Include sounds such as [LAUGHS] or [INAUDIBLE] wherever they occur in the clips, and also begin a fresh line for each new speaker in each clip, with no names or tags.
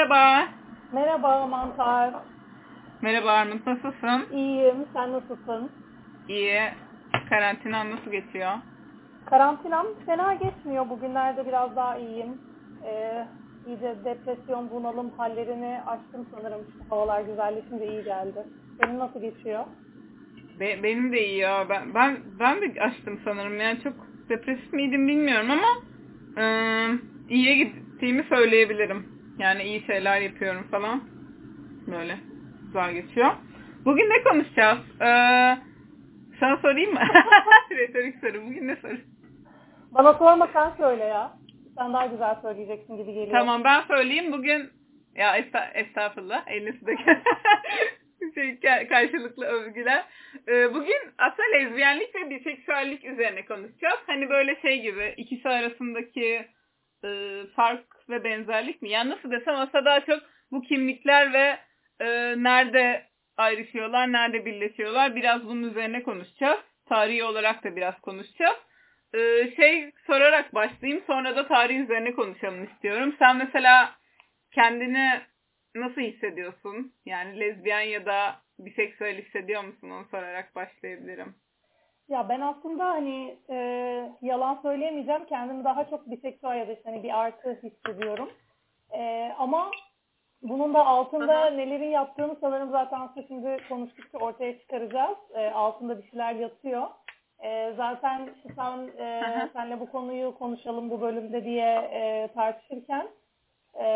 Merhaba.
Merhaba Mantar.
Merhaba Armut nasılsın?
İyiyim. Sen nasılsın?
İyi. Karantinan nasıl geçiyor?
Karantinam fena geçmiyor. Bugünlerde biraz daha iyiyim. Ee, iyice depresyon, bunalım hallerini açtım sanırım. Şu havalar güzelleşince iyi geldi. Senin nasıl geçiyor?
Be- benim de iyi ya. Ben, ben ben de açtım sanırım. Yani çok depresif miydim bilmiyorum ama ıı, iyiye gittiğimi söyleyebilirim. Yani iyi şeyler yapıyorum falan. Böyle güzel geçiyor. Bugün ne konuşacağız? Ee, sana sorayım mı? [LAUGHS] Retorik soru. Bugün ne soru?
Bana sorma sen söyle ya. Sen daha güzel söyleyeceksin gibi geliyor.
Tamam ben söyleyeyim. Bugün ya esta estağfurullah. Elini de [LAUGHS] şey, ka- karşılıklı övgüler. Ee, bugün aslında lezbiyenlik ve biseksüellik üzerine konuşacağız. Hani böyle şey gibi ikisi arasındaki e, fark ve benzerlik mi? Yani nasıl desem aslında daha çok bu kimlikler ve e, nerede ayrışıyorlar, nerede birleşiyorlar. Biraz bunun üzerine konuşacağız. Tarihi olarak da biraz konuşacağız. Ee, şey sorarak başlayayım sonra da tarih üzerine konuşalım istiyorum. Sen mesela kendini nasıl hissediyorsun? Yani lezbiyen ya da biseksüel hissediyor musun? Onu sorarak başlayabilirim.
Ya ben aslında hani e, yalan söyleyemeyeceğim. Kendimi daha çok biseksüel ya da işte hani bir artı hissediyorum. E, ama bunun da altında
hı.
nelerin yattığını sanırım zaten aslında şimdi konuştukça ortaya çıkaracağız. E, altında bir şeyler yatıyor. E, zaten sen e, senle bu konuyu konuşalım bu bölümde diye e, tartışırken e,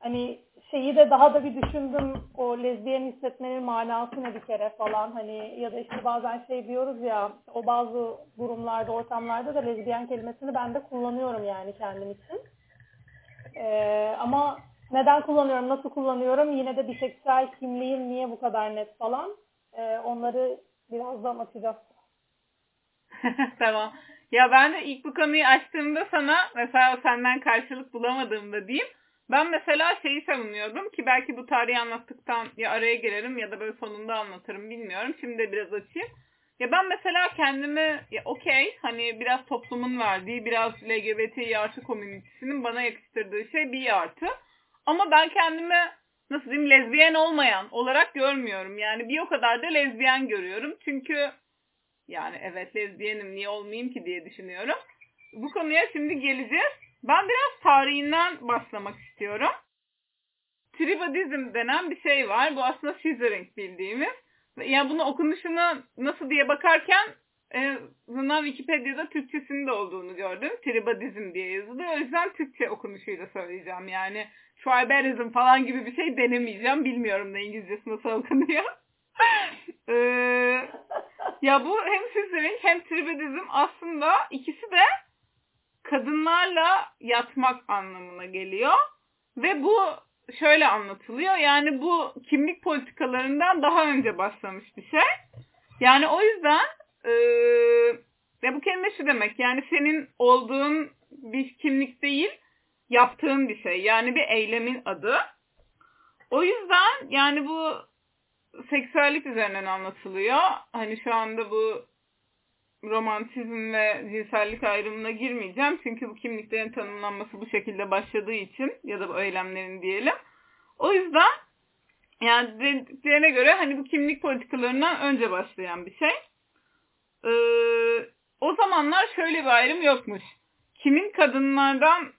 hani şeyi de daha da bir düşündüm o lezbiyen hissetmenin manası ne bir kere falan hani ya da işte bazen şey diyoruz ya o bazı durumlarda ortamlarda da lezbiyen kelimesini ben de kullanıyorum yani kendim için. Ee, ama neden kullanıyorum, nasıl kullanıyorum yine de biseksüel kimliğim niye bu kadar net falan Ee, onları birazdan açacağız. [LAUGHS]
tamam. Ya ben de ilk bu konuyu açtığımda sana mesela senden karşılık bulamadığımda diyeyim. Ben mesela şeyi savunuyordum ki belki bu tarihi anlattıktan ya araya girerim ya da böyle sonunda anlatırım bilmiyorum. Şimdi de biraz açayım. Ya ben mesela kendimi ya okey hani biraz toplumun verdiği biraz LGBT artı komünitesinin bana yakıştırdığı şey bir artı. Ama ben kendimi nasıl diyeyim lezbiyen olmayan olarak görmüyorum. Yani bir o kadar da lezbiyen görüyorum. Çünkü yani evet lezbiyenim niye olmayayım ki diye düşünüyorum. Bu konuya şimdi geleceğiz. Ben biraz tarihinden başlamak istiyorum. Tribadizm denen bir şey var. Bu aslında scissoring bildiğimiz. Yani bunu okunuşunu nasıl diye bakarken en azından Wikipedia'da Türkçesinin de olduğunu gördüm. Tribadizm diye yazılıyor. O yüzden Türkçe okunuşuyla söyleyeceğim. Yani tribalism falan gibi bir şey denemeyeceğim. Bilmiyorum da İngilizcesi nasıl okunuyor. Ee, [LAUGHS] ya bu hem scissoring hem tribadizm aslında ikisi de kadınlarla yatmak anlamına geliyor. Ve bu şöyle anlatılıyor. Yani bu kimlik politikalarından daha önce başlamış bir şey. Yani o yüzden e, ve bu kelime şu demek. Yani senin olduğun bir kimlik değil, yaptığın bir şey. Yani bir eylemin adı. O yüzden yani bu seksüellik üzerinden anlatılıyor. Hani şu anda bu romantizm ve cinsellik ayrımına girmeyeceğim. Çünkü bu kimliklerin tanımlanması bu şekilde başladığı için ya da bu eylemlerin diyelim. O yüzden yani dediklerine göre hani bu kimlik politikalarından önce başlayan bir şey. Ee, o zamanlar şöyle bir ayrım yokmuş. Kimin kadınlardan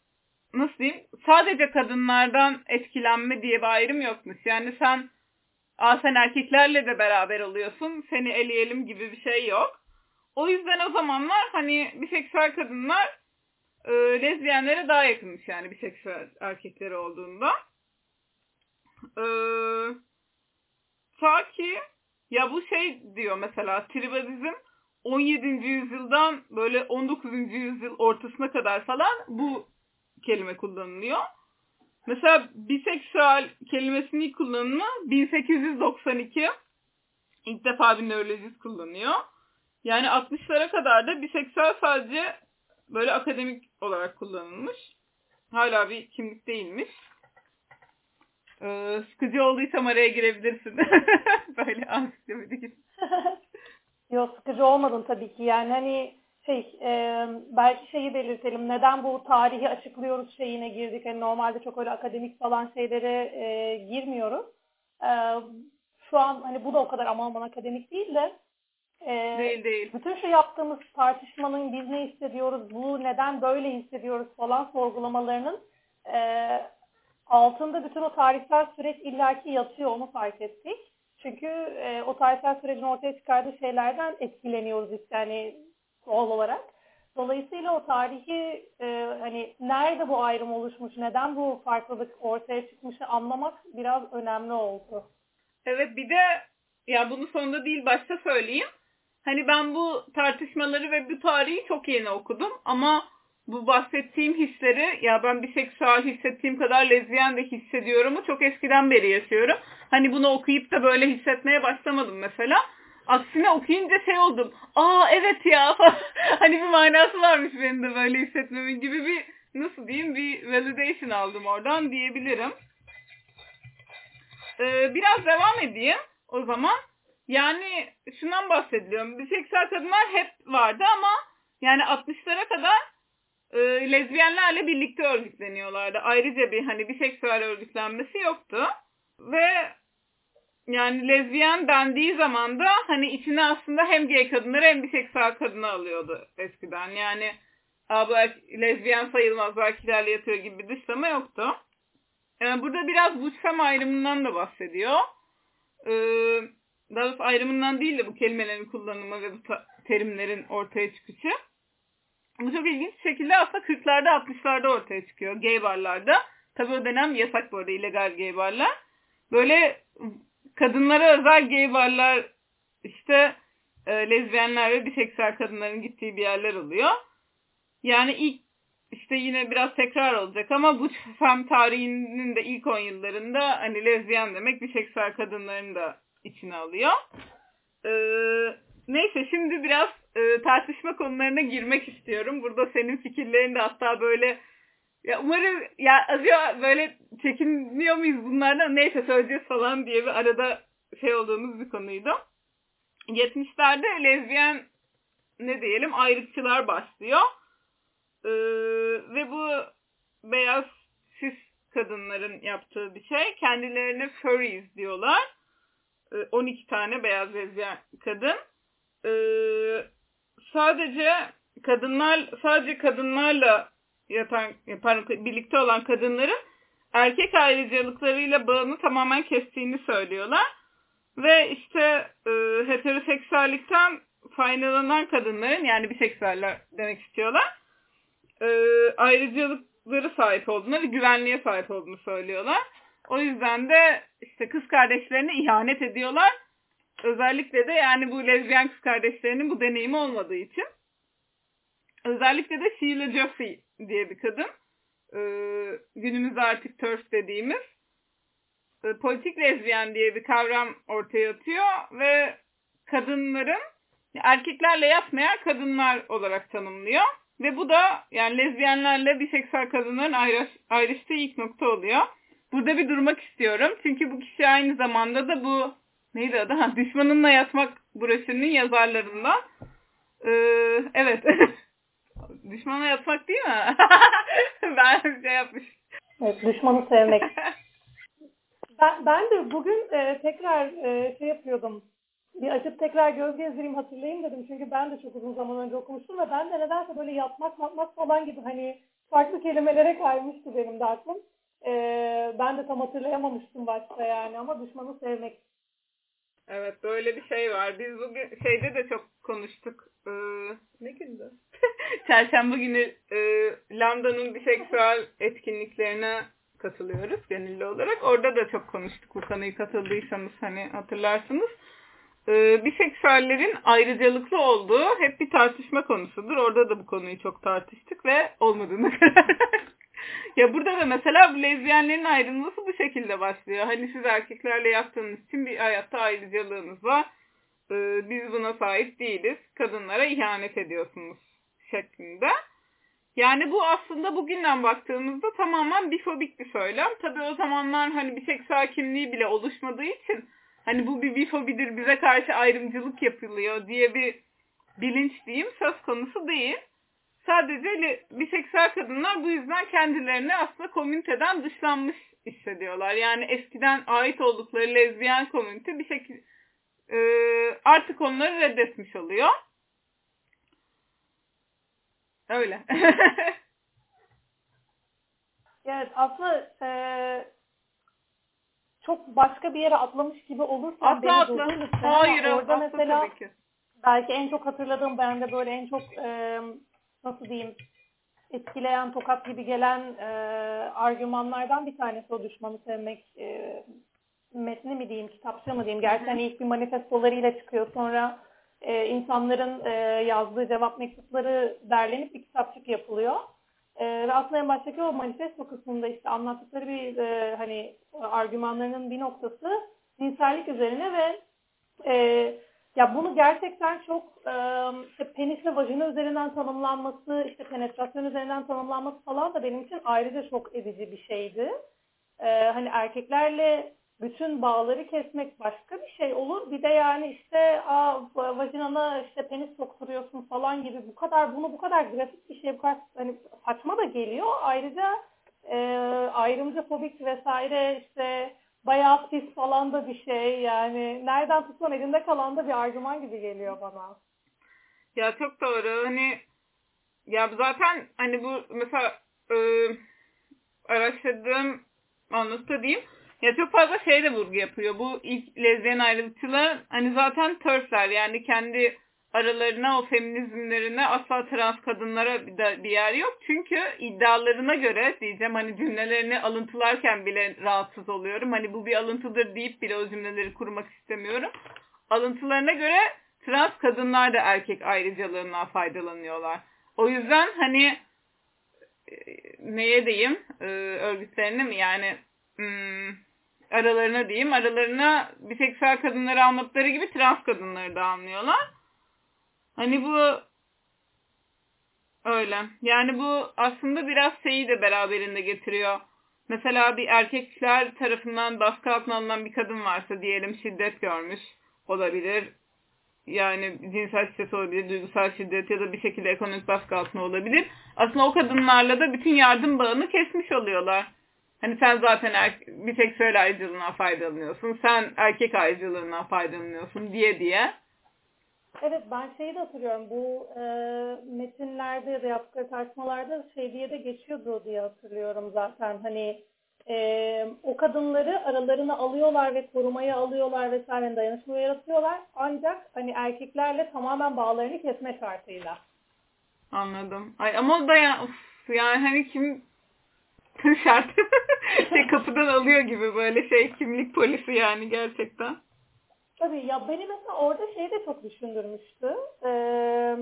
nasıl diyeyim sadece kadınlardan etkilenme diye bir ayrım yokmuş. Yani sen Aa, sen erkeklerle de beraber oluyorsun seni eleyelim gibi bir şey yok. O yüzden o zamanlar hani biseksüel kadınlar e, lezbiyenlere daha yakınmış yani biseksüel erkekleri olduğunda. E, ta ki ya bu şey diyor mesela tribalizm 17. yüzyıldan böyle 19. yüzyıl ortasına kadar falan bu kelime kullanılıyor. Mesela biseksüel kelimesinin kullanımı 1892 ilk defa bir nörolojist kullanıyor. Yani 60'lara kadar da biseksüel sadece böyle akademik olarak kullanılmış. Hala bir kimlik değilmiş. Ee, sıkıcı olduysam araya girebilirsin. [LAUGHS] böyle ansiklopedi gibi. [LAUGHS]
Yok sıkıcı olmadın tabii ki. Yani hani şey e, belki şeyi belirtelim. Neden bu tarihi açıklıyoruz şeyine girdik. Yani normalde çok öyle akademik falan şeylere e, girmiyoruz. E, şu an hani bu da o kadar aman aman akademik değil de
e, değil değil.
Bütün şu yaptığımız tartışmanın biz ne hissediyoruz, bu neden böyle hissediyoruz falan sorgulamalarının e, altında bütün o tarihsel süreç illaki yatıyor onu fark ettik. Çünkü e, o tarihsel sürecin ortaya çıkardığı şeylerden etkileniyoruz işte yani doğal olarak. Dolayısıyla o tarihi e, hani nerede bu ayrım oluşmuş, neden bu farklılık ortaya çıkmışı anlamak biraz önemli oldu.
Evet bir de ya bunu sonunda değil başta söyleyeyim. Hani ben bu tartışmaları ve bu tarihi çok yeni okudum ama bu bahsettiğim hisleri ya ben biseksüel hissettiğim kadar lezbiyen de hissediyorumu çok eskiden beri yaşıyorum. Hani bunu okuyup da böyle hissetmeye başlamadım mesela. Aksine okuyunca şey oldum. Aa evet ya [LAUGHS] hani bir manası varmış benim de böyle hissetmemin gibi bir nasıl diyeyim bir validation aldım oradan diyebilirim. Ee, biraz devam edeyim o zaman. Yani şundan bahsediliyorum. Biseksüel kadınlar hep vardı ama yani 60'lara kadar e, lezbiyenlerle birlikte örgütleniyorlardı. Ayrıca bir hani biseksüel örgütlenmesi yoktu. Ve yani lezbiyen dendiği zaman da hani içine aslında hem gay kadınları hem biseksüel kadını alıyordu eskiden. Yani bu lezbiyen sayılmaz erkeklerle yatıyor gibi bir dışlama yoktu. Yani burada biraz Buçfem ayrımından da bahsediyor. Ee, daha doğrusu ayrımından değil de bu kelimelerin kullanımı ve bu terimlerin ortaya çıkışı. Bu çok ilginç şekilde aslında 40'larda 60'larda ortaya çıkıyor gay barlarda. Tabii o dönem yasak bu arada illegal gay barlar. Böyle kadınlara özel gay barlar işte e, lezbiyenler ve biseksüel kadınların gittiği bir yerler oluyor. Yani ilk işte yine biraz tekrar olacak ama bu [LAUGHS] fem tarihinin de ilk 10 yıllarında hani lezbiyen demek biseksüel kadınların da içine alıyor. Ee, neyse şimdi biraz e, tartışma konularına girmek istiyorum. Burada senin fikirlerin de hatta böyle ya umarım ya azıyor böyle çekinmiyor muyuz bunlardan neyse söyleyeceğiz falan diye bir arada şey olduğumuz bir konuydu. 70'lerde lezbiyen ne diyelim ayrıkçılar başlıyor. Ee, ve bu beyaz cis kadınların yaptığı bir şey. Kendilerine furries diyorlar. 12 tane beyaz lezbiyen kadın. Ee, sadece kadınlar sadece kadınlarla yatan pardon, birlikte olan kadınların erkek ayrıcalıklarıyla bağını tamamen kestiğini söylüyorlar. Ve işte e, heteroseksüellikten faydalanan kadınların yani biseksüeller demek istiyorlar. E, ayrıcalıkları sahip olduğunu ve güvenliğe sahip olduğunu söylüyorlar. O yüzden de işte kız kardeşlerine ihanet ediyorlar. Özellikle de yani bu lezbiyen kız kardeşlerinin bu deneyimi olmadığı için. Özellikle de Sheila Jeffrey diye bir kadın. Ee, günümüzde artık TERF dediğimiz. E, politik lezbiyen diye bir kavram ortaya atıyor ve kadınların erkeklerle yatmayan kadınlar olarak tanımlıyor. Ve bu da yani lezbiyenlerle biseksüel kadınların ayrış, ayrıştığı ilk nokta oluyor. Burada bir durmak istiyorum. Çünkü bu kişi aynı zamanda da bu neydi adı? Ha, Düşmanınla Yatmak broşürünün yazarlarından. Ee, evet. [LAUGHS] Düşmanla yatmak değil mi? [LAUGHS] ben şey yapmış.
Evet, düşmanı sevmek. [LAUGHS] ben, ben de bugün e, tekrar e, şey yapıyordum. Bir açıp tekrar göz gezdireyim hatırlayayım dedim. Çünkü ben de çok uzun zaman önce okumuştum ve ben de nedense böyle yatmak matmak falan gibi hani farklı kelimelere kaymıştı benim de aklım. Ee, ben de tam hatırlayamamıştım başta yani ama düşmanı sevmek.
Evet böyle bir şey var. Biz bugün şeyde de çok konuştuk. Ee, ne gündü? [LAUGHS] Çarşamba günü e, Lambda'nın biseksüel etkinliklerine katılıyoruz gönüllü olarak. Orada da çok konuştuk bu konuyu katıldıysanız hani hatırlarsınız. Ee, biseksüellerin ayrıcalıklı olduğu hep bir tartışma konusudur. Orada da bu konuyu çok tartıştık ve olmadığını [LAUGHS] karar ya burada da mesela bu lezbiyenlerin ayrılması bu şekilde başlıyor. Hani siz erkeklerle yaptığınız için bir hayatta ayrıcalığınız var. Ee, biz buna sahip değiliz. Kadınlara ihanet ediyorsunuz şeklinde. Yani bu aslında bugünden baktığımızda tamamen bifobik bir söylem. Tabii o zamanlar hani bir seksüel kimliği bile oluşmadığı için hani bu bir bifobidir bize karşı ayrımcılık yapılıyor diye bir bilinç diyeyim söz konusu değil. Sadece biseksüel kadınlar bu yüzden kendilerini aslında komüniteden dışlanmış hissediyorlar. Yani eskiden ait oldukları lezbiyen komünite bir şekilde e, artık onları reddetmiş oluyor. Öyle. [LAUGHS]
evet aslında e, çok başka bir yere atlamış gibi olursa
atla,
beni
atla. Hayır,
orada
atla
mesela belki en çok hatırladığım ben de böyle en çok e, nasıl diyeyim etkileyen tokat gibi gelen e, argümanlardan bir tanesi o düşmanı sevmek e, metni mi diyeyim kitapçı mı diyeyim? Gerçekten ilk bir manifestolarıyla çıkıyor. Sonra e, insanların e, yazdığı cevap mektupları derlenip bir kitapçık yapılıyor. E, ve aslında en baştaki o manifesto kısmında işte anlattıkları bir e, hani argümanlarının bir noktası cinsellik üzerine ve e, ya bunu gerçekten çok e, işte penis ve vajina üzerinden tanımlanması, işte penetrasyon üzerinden tanımlanması falan da benim için ayrıca çok edici bir şeydi. E, hani erkeklerle bütün bağları kesmek başka bir şey olur. Bir de yani işte aa, vajinana işte penis sokturuyorsun falan gibi bu kadar bunu bu kadar grafik bir şey bu kadar hani saçma da geliyor. Ayrıca e, ayrımcı fobik vesaire işte bayağı pis falan da bir şey yani nereden tutsan elinde kalan da bir argüman gibi geliyor bana.
Ya çok doğru. Hani ya zaten hani bu mesela e, araştırdığım anlatıda diyeyim ya çok fazla şey de vurgu yapıyor. Bu ilk lezbiyen ayrılıkçılar hani zaten törfler yani kendi aralarına o feminizmlerine asla trans kadınlara bir, yer yok. Çünkü iddialarına göre diyeceğim hani cümlelerini alıntılarken bile rahatsız oluyorum. Hani bu bir alıntıdır deyip bile o cümleleri kurmak istemiyorum. Alıntılarına göre trans kadınlar da erkek ayrıcalığından faydalanıyorlar. O yüzden hani e, neye diyeyim e, örgütlerini mi yani hmm, aralarına diyeyim aralarına biseksüel kadınları almadıkları gibi trans kadınları da almıyorlar. Hani bu öyle. Yani bu aslında biraz şeyi de beraberinde getiriyor. Mesela bir erkekler tarafından baskı altına alınan bir kadın varsa diyelim şiddet görmüş olabilir. Yani cinsel şiddet olabilir, duygusal şiddet ya da bir şekilde ekonomik baskı altında olabilir. Aslında o kadınlarla da bütün yardım bağını kesmiş oluyorlar. Hani sen zaten er, bir tek söyle ayrıcılığından faydalanıyorsun. Sen erkek ayrıcılığından faydalanıyorsun diye diye.
Evet ben şeyi de hatırlıyorum. Bu e, metinlerde ya da yaptıkları tartışmalarda şey diye de geçiyordu diye hatırlıyorum zaten. Hani e, o kadınları aralarına alıyorlar ve korumaya alıyorlar vesaire dayanışma yaratıyorlar. Ancak hani erkeklerle tamamen bağlarını kesme şartıyla.
Anladım. Ay ama o da ya, uf, yani hani kim [LAUGHS] şart [LAUGHS] şey kapıdan alıyor gibi böyle şey kimlik polisi yani gerçekten.
Tabii ya beni mesela orada şey de çok düşündürmüştü. Ee,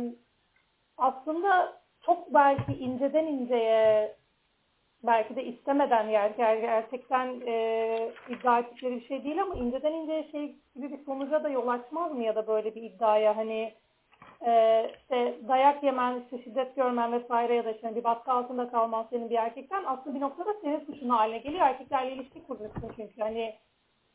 aslında çok belki inceden inceye belki de istemeden yani gerçekten e, iddia ettikleri bir şey değil ama inceden inceye şey gibi bir sonuca da yol açmaz mı ya da böyle bir iddiaya hani e, işte dayak yemen, işte şiddet görmen vesaire ya da işte bir baskı altında kalman senin bir erkekten aslında bir noktada senin suçun haline geliyor. Erkeklerle ilişki kurmuşsun çünkü hani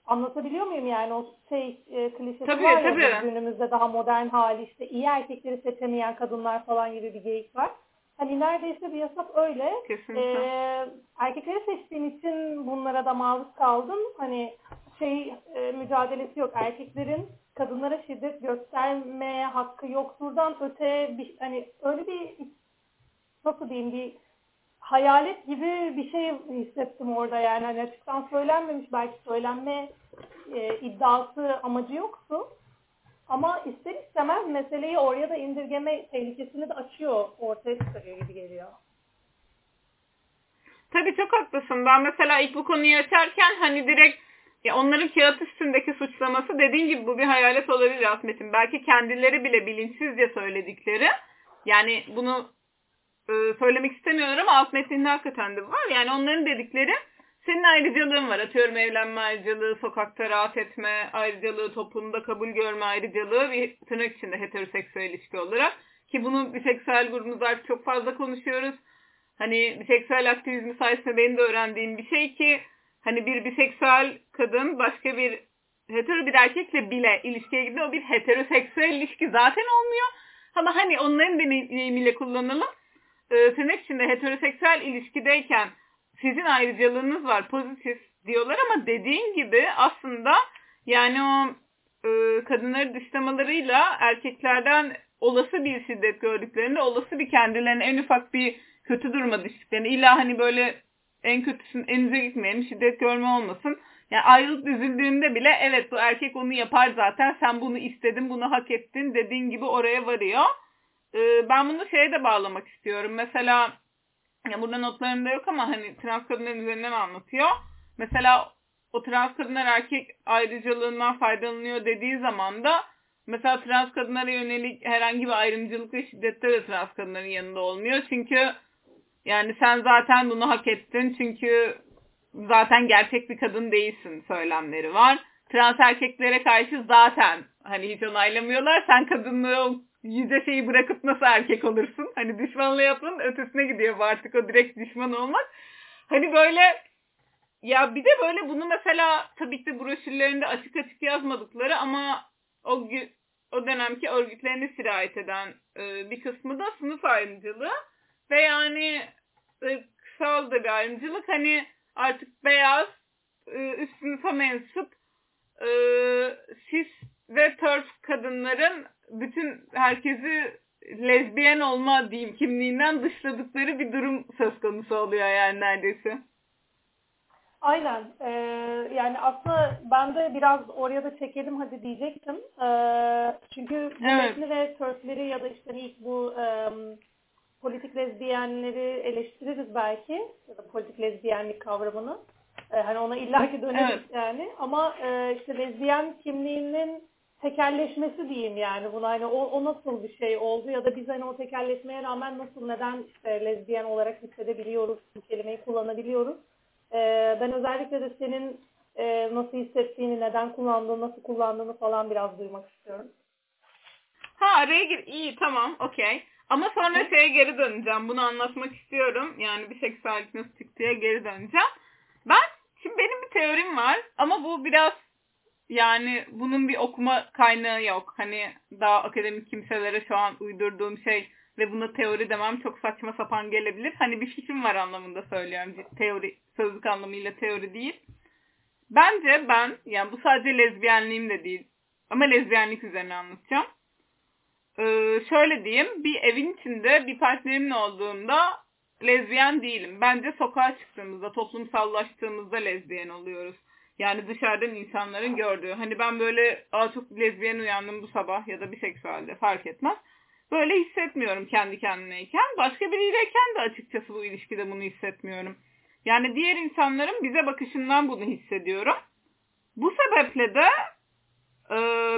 anlatabiliyor muyum yani o şey e, klişesi
tabii,
var
tabii.
ya günümüzde daha modern hali işte iyi erkekleri seçemeyen kadınlar falan gibi bir geyik var. Hani neredeyse bir yasak öyle.
Kesinlikle.
Ee, erkekleri seçtiğin için bunlara da maruz kaldın. Hani şey e, mücadelesi yok. Erkeklerin kadınlara şiddet göstermeye hakkı yok. Buradan öte bir, hani öyle bir nasıl diyeyim bir hayalet gibi bir şey hissettim orada yani hani açıktan söylenmemiş belki söylenme e, iddiası amacı yoktu. Ama ister istemez meseleyi oraya da indirgeme tehlikesini de açıyor, ortaya çıkarıyor gibi geliyor.
Tabii çok haklısın. Ben mesela ilk bu konuyu açarken hani direkt ya onların kağıt üstündeki suçlaması dediğin gibi bu bir hayalet olabilir Asmet'in. Belki kendileri bile bilinçsizce söyledikleri. Yani bunu söylemek istemiyorlar ama alt metninde hakikaten de var. Yani onların dedikleri senin ayrıcalığın var. Atıyorum evlenme ayrıcalığı, sokakta rahat etme ayrıcalığı, toplumda kabul görme ayrıcalığı bir tırnak içinde heteroseksüel ilişki olarak. Ki bunu biseksüel grubumuzda artık çok fazla konuşuyoruz. Hani biseksüel aktivizmi sayesinde benim de öğrendiğim bir şey ki hani bir biseksüel kadın başka bir hetero bir erkekle bile ilişkiye gidiyor. O bir heteroseksüel ilişki zaten olmuyor. Ama hani onların deneyimiyle kullanalım. Ee, tırnak içinde heteroseksüel ilişkideyken sizin ayrıcalığınız var pozitif diyorlar ama dediğin gibi aslında yani o e, kadınları dışlamalarıyla erkeklerden olası bir şiddet gördüklerinde olası bir kendilerine en ufak bir kötü duruma düştüklerini illa hani böyle en kötüsün enize gitmeyelim şiddet görme olmasın. Yani ayrılık üzüldüğünde bile evet bu erkek onu yapar zaten sen bunu istedin bunu hak ettin dediğin gibi oraya varıyor. Ee, ben bunu şeye de bağlamak istiyorum. Mesela ya burada notlarımda yok ama hani trans kadınların üzerinden anlatıyor. Mesela o trans kadınlar erkek ayrıcalığından faydalanıyor dediği zaman da mesela trans kadınlara yönelik herhangi bir ayrımcılık ve şiddette de trans kadınların yanında olmuyor. Çünkü yani sen zaten bunu hak ettin çünkü zaten gerçek bir kadın değilsin söylemleri var. Trans erkeklere karşı zaten hani hiç onaylamıyorlar. Sen kadınlığı yüce şeyi bırakıp nasıl erkek olursun? Hani düşmanla yapın ötesine gidiyor bu artık o direkt düşman olmak. Hani böyle ya bir de böyle bunu mesela tabii ki broşürlerinde açık açık yazmadıkları ama o o dönemki örgütlerine sirayet eden e, bir kısmı da sınıf ayrımcılığı ve yani ırksal da bir ayrımcılık hani artık beyaz e, üst sınıfa mensup e, cis ve törf kadınların bütün herkesi lezbiyen olma diyeyim kimliğinden dışladıkları bir durum söz konusu oluyor yani neredeyse.
Aynen. Ee, yani aslında ben de biraz oraya da çekelim hadi diyecektim. Ee, çünkü evet. ve törfleri ya da işte ilk bu e, politik lezbiyenleri eleştiririz belki ya da politik lezbiyenlik kavramını. Ee, hani ona illaki döneriz evet. yani. Ama e, işte lezbiyen kimliğinin tekerleşmesi diyeyim yani buna hani o, o nasıl bir şey oldu ya da biz hani o tekerleşmeye rağmen nasıl neden işte lezbiyen olarak hissedebiliyoruz bu kelimeyi kullanabiliyoruz. Ee, ben özellikle de senin e, nasıl hissettiğini, neden kullandığını, nasıl kullandığını falan biraz duymak istiyorum.
Ha araya gir. İyi tamam okey. Ama sonra şeye geri döneceğim. Bunu anlatmak istiyorum. Yani bir seksüellik nasıl çıktıya geri döneceğim. Ben, şimdi benim bir teorim var. Ama bu biraz yani bunun bir okuma kaynağı yok. Hani daha akademik kimselere şu an uydurduğum şey ve buna teori demem çok saçma sapan gelebilir. Hani bir fikrim var anlamında söylüyorum. Teori, sözlük anlamıyla teori değil. Bence ben, yani bu sadece lezbiyenliğim de değil. Ama lezbiyenlik üzerine anlatacağım. Ee, şöyle diyeyim, bir evin içinde bir partnerimle olduğunda lezbiyen değilim. Bence sokağa çıktığımızda, toplumsallaştığımızda lezbiyen oluyoruz. Yani dışarıdan insanların gördüğü. Hani ben böyle Aa, çok lezbiyen uyandım bu sabah ya da bir seksüelde fark etmez. Böyle hissetmiyorum kendi kendimeyken. Başka biriyleyken de açıkçası bu ilişkide bunu hissetmiyorum. Yani diğer insanların bize bakışından bunu hissediyorum. Bu sebeple de e,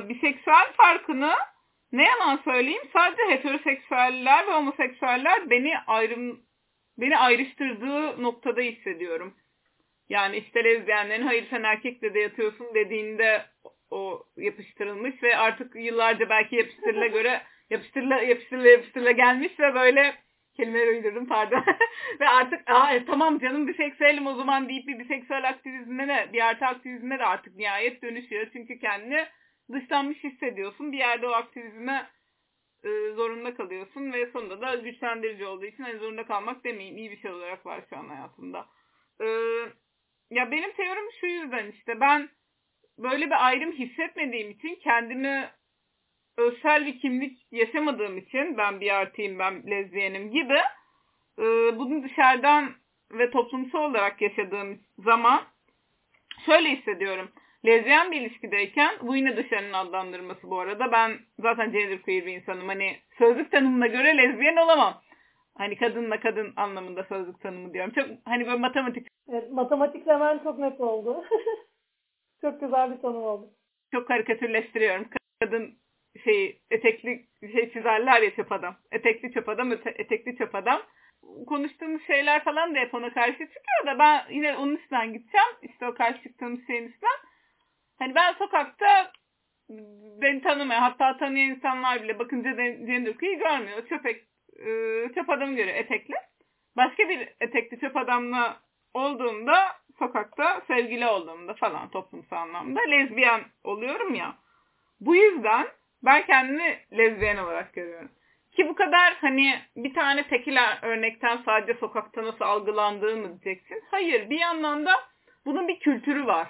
biseksüel farkını ne yalan söyleyeyim sadece heteroseksüeller ve homoseksüeller beni ayrım beni ayrıştırdığı noktada hissediyorum. Yani işte lezbiyenlerin hayır sen erkekle de yatıyorsun dediğinde o yapıştırılmış ve artık yıllarca belki yapıştırıla göre [LAUGHS] yapıştırla yapıştırla yapıştırla gelmiş ve böyle kelimeler uydurdum pardon. [LAUGHS] ve artık Aa, e, tamam canım biseksüelim o zaman deyip bir biseksüel aktivizmine de bir artı aktivizmine de artık nihayet dönüşüyor. Çünkü kendini dışlanmış hissediyorsun. Bir yerde o aktivizme e, zorunda kalıyorsun ve sonunda da güçlendirici olduğu için hani zorunda kalmak demeyeyim iyi bir şey olarak var şu an hayatımda. E, ya benim teorim şu yüzden işte ben böyle bir ayrım hissetmediğim için kendimi özel bir kimlik yaşamadığım için ben bir artıyım ben lezbiyenim gibi e, bunu dışarıdan ve toplumsal olarak yaşadığım zaman şöyle hissediyorum. Lezbiyen bir ilişkideyken bu yine dışarının adlandırması bu arada. Ben zaten genderqueer bir insanım. Hani sözlük tanımına göre lezbiyen olamam. Hani kadınla kadın anlamında sözlük tanımı diyorum. Çok hani böyle matematik.
Evet, matematiklemen çok net oldu. [LAUGHS] çok güzel bir tanım oldu.
Çok karikatürleştiriyorum. Kadın şey etekli şey çizerler ya çöp adam. Etekli çöp adam, etekli çöp adam. Konuştuğumuz şeyler falan da hep ona karşı çıkıyor da ben yine onun üstünden gideceğim. İşte o karşı çıktığımız şeyin üstünden. Hani ben sokakta beni tanımayan hatta tanıyan insanlar bile bakınca genderqueer'i görmüyor. Çöp, e, çöp adamı görüyor etekli. Başka bir etekli çöp adamla olduğumda sokakta sevgili olduğumda falan toplumsal anlamda lezbiyen oluyorum ya. Bu yüzden ben kendimi lezbiyen olarak görüyorum. Ki bu kadar hani bir tane tekil örnekten sadece sokakta nasıl algılandığı mı diyeceksin? Hayır bir yandan da bunun bir kültürü var.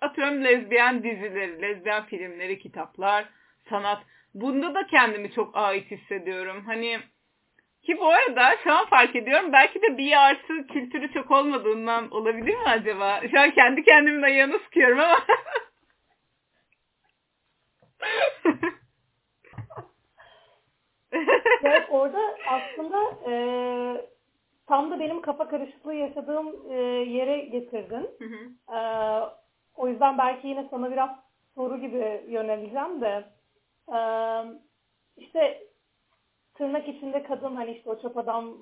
Atıyorum lezbiyen dizileri, lezbiyen filmleri, kitaplar, sanat. Bunda da kendimi çok ait hissediyorum. Hani ki bu arada şu an fark ediyorum belki de bir artı kültürü çok olmadığından olabilir mi acaba? Şu an kendi kendimin ayağını sıkıyorum ama.
evet orada aslında e, tam da benim kafa karışıklığı yaşadığım e, yere getirdin.
Hı hı.
E, o yüzden belki yine sana biraz soru gibi yöneleceğim de e, işte tırnak içinde kadın hani işte o çöp adam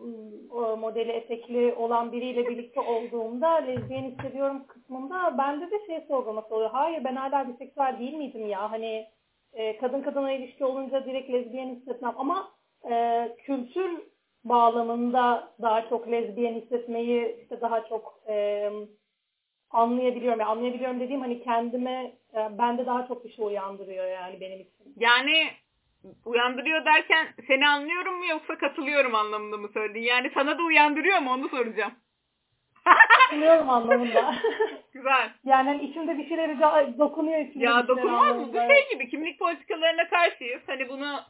o modeli etekli olan biriyle birlikte olduğumda lezbiyen hissediyorum kısmında bende de şey sorgulaması oluyor. Hayır ben hala biseksüel değil miydim ya? Hani e, kadın kadına ilişki olunca direkt lezbiyen hissetmem ama e, kültür bağlamında daha çok lezbiyen hissetmeyi işte daha çok e, anlayabiliyorum. Yani anlayabiliyorum dediğim hani kendime e, bende daha çok bir şey uyandırıyor yani benim için.
Yani uyandırıyor derken seni anlıyorum mu yoksa katılıyorum anlamında mı söyledin? Yani sana da uyandırıyor mu onu soracağım.
Katılıyorum anlamında. [LAUGHS]
Güzel.
Yani hani içimde bir şeyleri dokunuyor içimde
Ya dokunmaz mı? Bu şey gibi kimlik politikalarına karşıyız. Hani bunu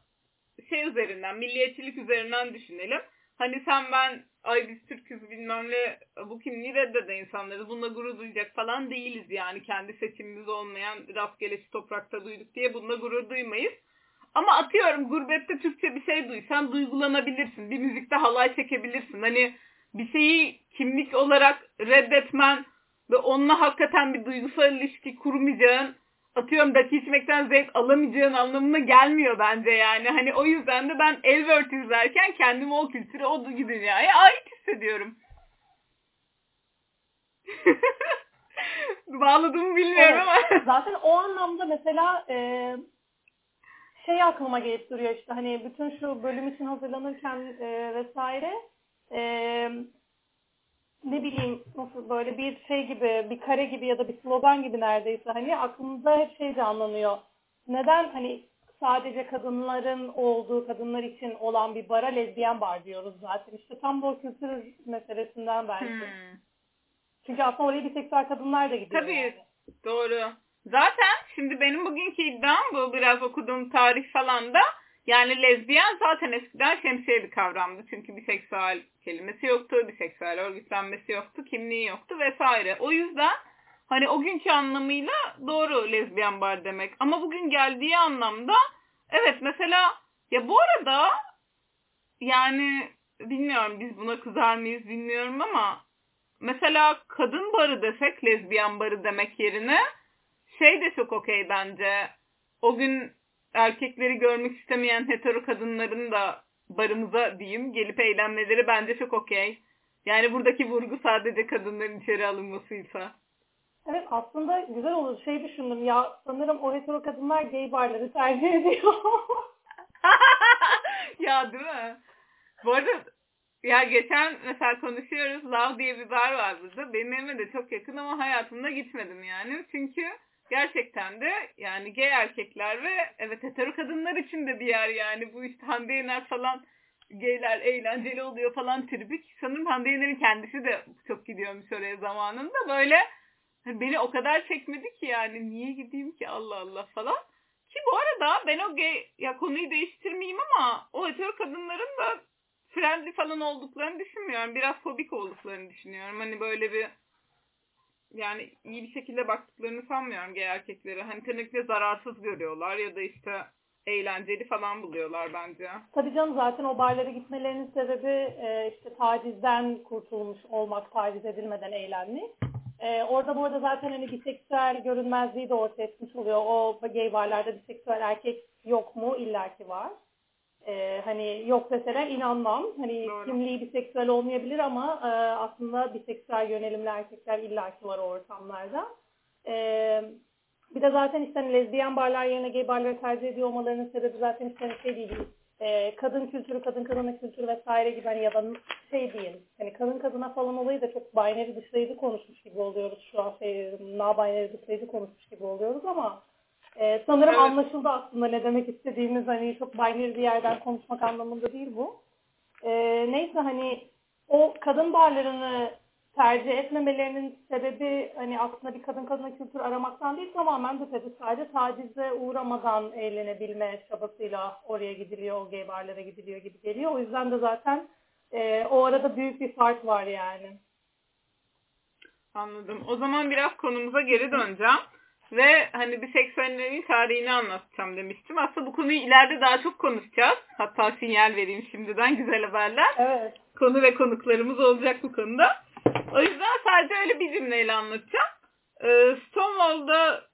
şey üzerinden, milliyetçilik üzerinden düşünelim. Hani sen ben ay biz Türk'üz bilmem ne bu kimliği reddede insanlarız. Bununla gurur duyacak falan değiliz yani. Kendi seçimimiz olmayan rastgele toprakta duyduk diye bununla gurur duymayız. Ama atıyorum gurbette Türkçe bir şey duysan duygulanabilirsin. Bir müzikte halay çekebilirsin. Hani bir şeyi kimlik olarak reddetmen ve onunla hakikaten bir duygusal ilişki kurmayacağın atıyorum daki içmekten zevk alamayacağın anlamına gelmiyor bence yani. Hani o yüzden de ben Elvert izlerken kendimi o kültüre, o dünyaya ait hissediyorum. [LAUGHS] Bağladığımı bilmiyorum
evet.
ama.
Zaten o anlamda mesela e, şey aklıma gelip duruyor işte hani bütün şu bölüm için hazırlanırken e, vesaire e, ne bileyim nasıl böyle bir şey gibi bir kare gibi ya da bir slogan gibi neredeyse hani aklımda hep şey canlanıyor. Neden hani sadece kadınların olduğu kadınlar için olan bir bara lezbiyen bar diyoruz zaten. İşte tam bu kültür meselesinden bence. Hmm. Çünkü aslında oraya biseksüel kadınlar da gidiyor.
Tabii.
Yani.
Doğru. Zaten şimdi benim bugünkü iddiam bu. Biraz okuduğum tarih falan da. Yani lezbiyen zaten eskiden şemsiye bir kavramdı. Çünkü biseksüel kelimesi yoktu. Biseksüel örgütlenmesi yoktu. Kimliği yoktu vesaire. O yüzden hani o günkü anlamıyla doğru lezbiyen bar demek. Ama bugün geldiği anlamda evet mesela ya bu arada yani bilmiyorum biz buna kızar mıyız bilmiyorum ama mesela kadın barı desek lezbiyen barı demek yerine şey de çok okey bence. O gün erkekleri görmek istemeyen hetero kadınların da barımıza diyeyim gelip eğlenmeleri bence çok okey. Yani buradaki vurgu sadece kadınların içeri alınmasıysa.
Evet aslında güzel olur. Şey düşündüm ya sanırım o hetero kadınlar gay barları tercih ediyor. [LAUGHS]
ya değil mi? Bu arada ya geçen mesela konuşuyoruz. Love diye bir bar var burada. Benim evime de çok yakın ama hayatımda gitmedim yani. Çünkü gerçekten de yani gay erkekler ve evet hetero kadınlar için de bir yer yani. Bu işte Hande Yener falan gayler eğlenceli oluyor falan tribük. Sanırım Hande Yener'in kendisi de çok gidiyormuş oraya zamanında. Böyle beni o kadar çekmedi ki yani niye gideyim ki Allah Allah falan. Ki bu arada ben o gay, ya konuyu değiştirmeyeyim ama o hetero kadınların da friendly falan olduklarını düşünmüyorum. Biraz fobik olduklarını düşünüyorum. Hani böyle bir yani iyi bir şekilde baktıklarını sanmıyorum gay erkekleri. Hani tenekle zararsız görüyorlar ya da işte eğlenceli falan buluyorlar bence.
Tabii canım zaten o barlara gitmelerinin sebebi e, işte tacizden kurtulmuş olmak, taciz edilmeden eğlenmek. E, orada bu arada zaten hani biseksüel görünmezliği de ortaya çıkmış oluyor. O gay barlarda biseksüel erkek yok mu? İlla ki var. Ee, hani yok mesela inanmam. Hani Doğru. kimliği biseksüel olmayabilir ama e, aslında biseksüel yönelimli erkekler illaki var o ortamlarda. Ee, bir de zaten işte hani lezbiyen barlar yerine gay barları tercih ediyor olmalarının sebebi zaten işte hani şey değil. E, kadın kültürü, kadın kadına kültürü vesaire gibi hani ya da şey değil. Hani kadın kadına falan olayı da çok binary dışlayıcı konuşmuş gibi oluyoruz şu an. Şey, na binary dışlayıcı konuşmuş gibi oluyoruz ama Ee, sanırım
Evet.
anlaşıldı aslında ne demek istediğimiz hani çok binary bir yerden konuşmak anlamında değil bu. Ee, neyse hani o kadın barlarını tercih etmemelerinin sebebi hani aslında bir kadın kadına kültür aramaktan değil tamamen de tabii sadece tacize uğramadan eğlenebilme çabasıyla oraya gidiliyor, o gay barlara gidiliyor gibi geliyor. O yüzden de zaten e, o arada büyük bir fark var yani.
Anladım. O zaman biraz konumuza geri döneceğim. Ve hani biseksüellerin tarihini anlatacağım demiştim. Aslında bu konuyu ileride daha çok konuşacağız. Hatta sinyal vereyim şimdiden güzel haberler.
Evet.
Konu ve konuklarımız olacak bu konuda. O yüzden sadece öyle bir cümleyle anlatacağım. Ee, Stonewall'da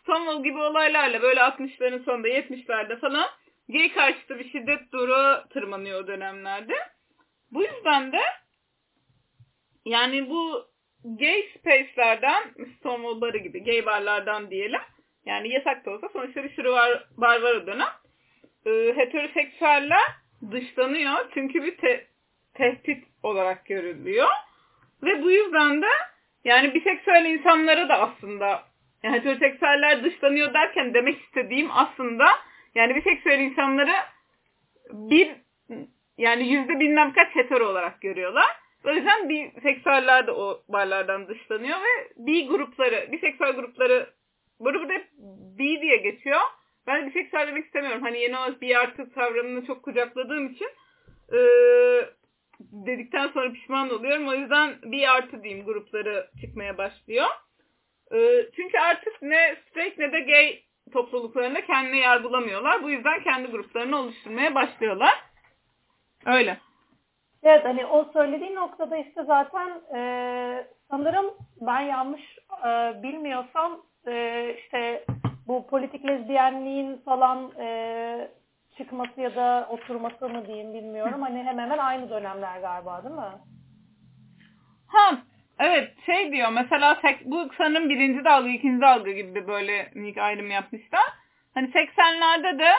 Stonewall gibi olaylarla böyle 60'ların sonunda 70'lerde falan gay karşıtı bir şiddet duru tırmanıyor o dönemlerde. Bu yüzden de yani bu gay space'lerden Stonewall barı gibi gay barlardan diyelim. Yani yasak da olsa sonuçta bir sürü var, bar var o dönem. Ee, heteroseksüeller dışlanıyor. Çünkü bir te- tehdit olarak görülüyor. Ve bu yüzden de yani biseksüel insanlara da aslında yani heteroseksüeller dışlanıyor derken demek istediğim aslında yani biseksüel insanları bir yani yüzde bilmem kaç hetero olarak görüyorlar. O yüzden biseksüeller de o barlardan dışlanıyor ve bi grupları, biseksüel grupları burada burada hep bi diye geçiyor. Ben biseksüel demek istemiyorum. Hani yeni olarak bi artı kavramını çok kucakladığım için eee dedikten sonra pişman oluyorum. O yüzden bir artı diyeyim grupları çıkmaya başlıyor. Ee, çünkü artık ne straight ne de gay topluluklarında kendine yer bulamıyorlar. Bu yüzden kendi gruplarını oluşturmaya başlıyorlar. Öyle.
Evet hani o söylediği noktada işte zaten e, sanırım ben yanlış e, bilmiyorsam e, işte bu politik lezbiyenliğin falan e, çıkması ya da oturması mı diyeyim bilmiyorum. Hani hemen hemen aynı dönemler galiba değil mi?
Ha evet şey diyor mesela bu sanırım birinci dalga ikinci dalga gibi de böyle ayrım yapmışlar. Hani 80'lerde de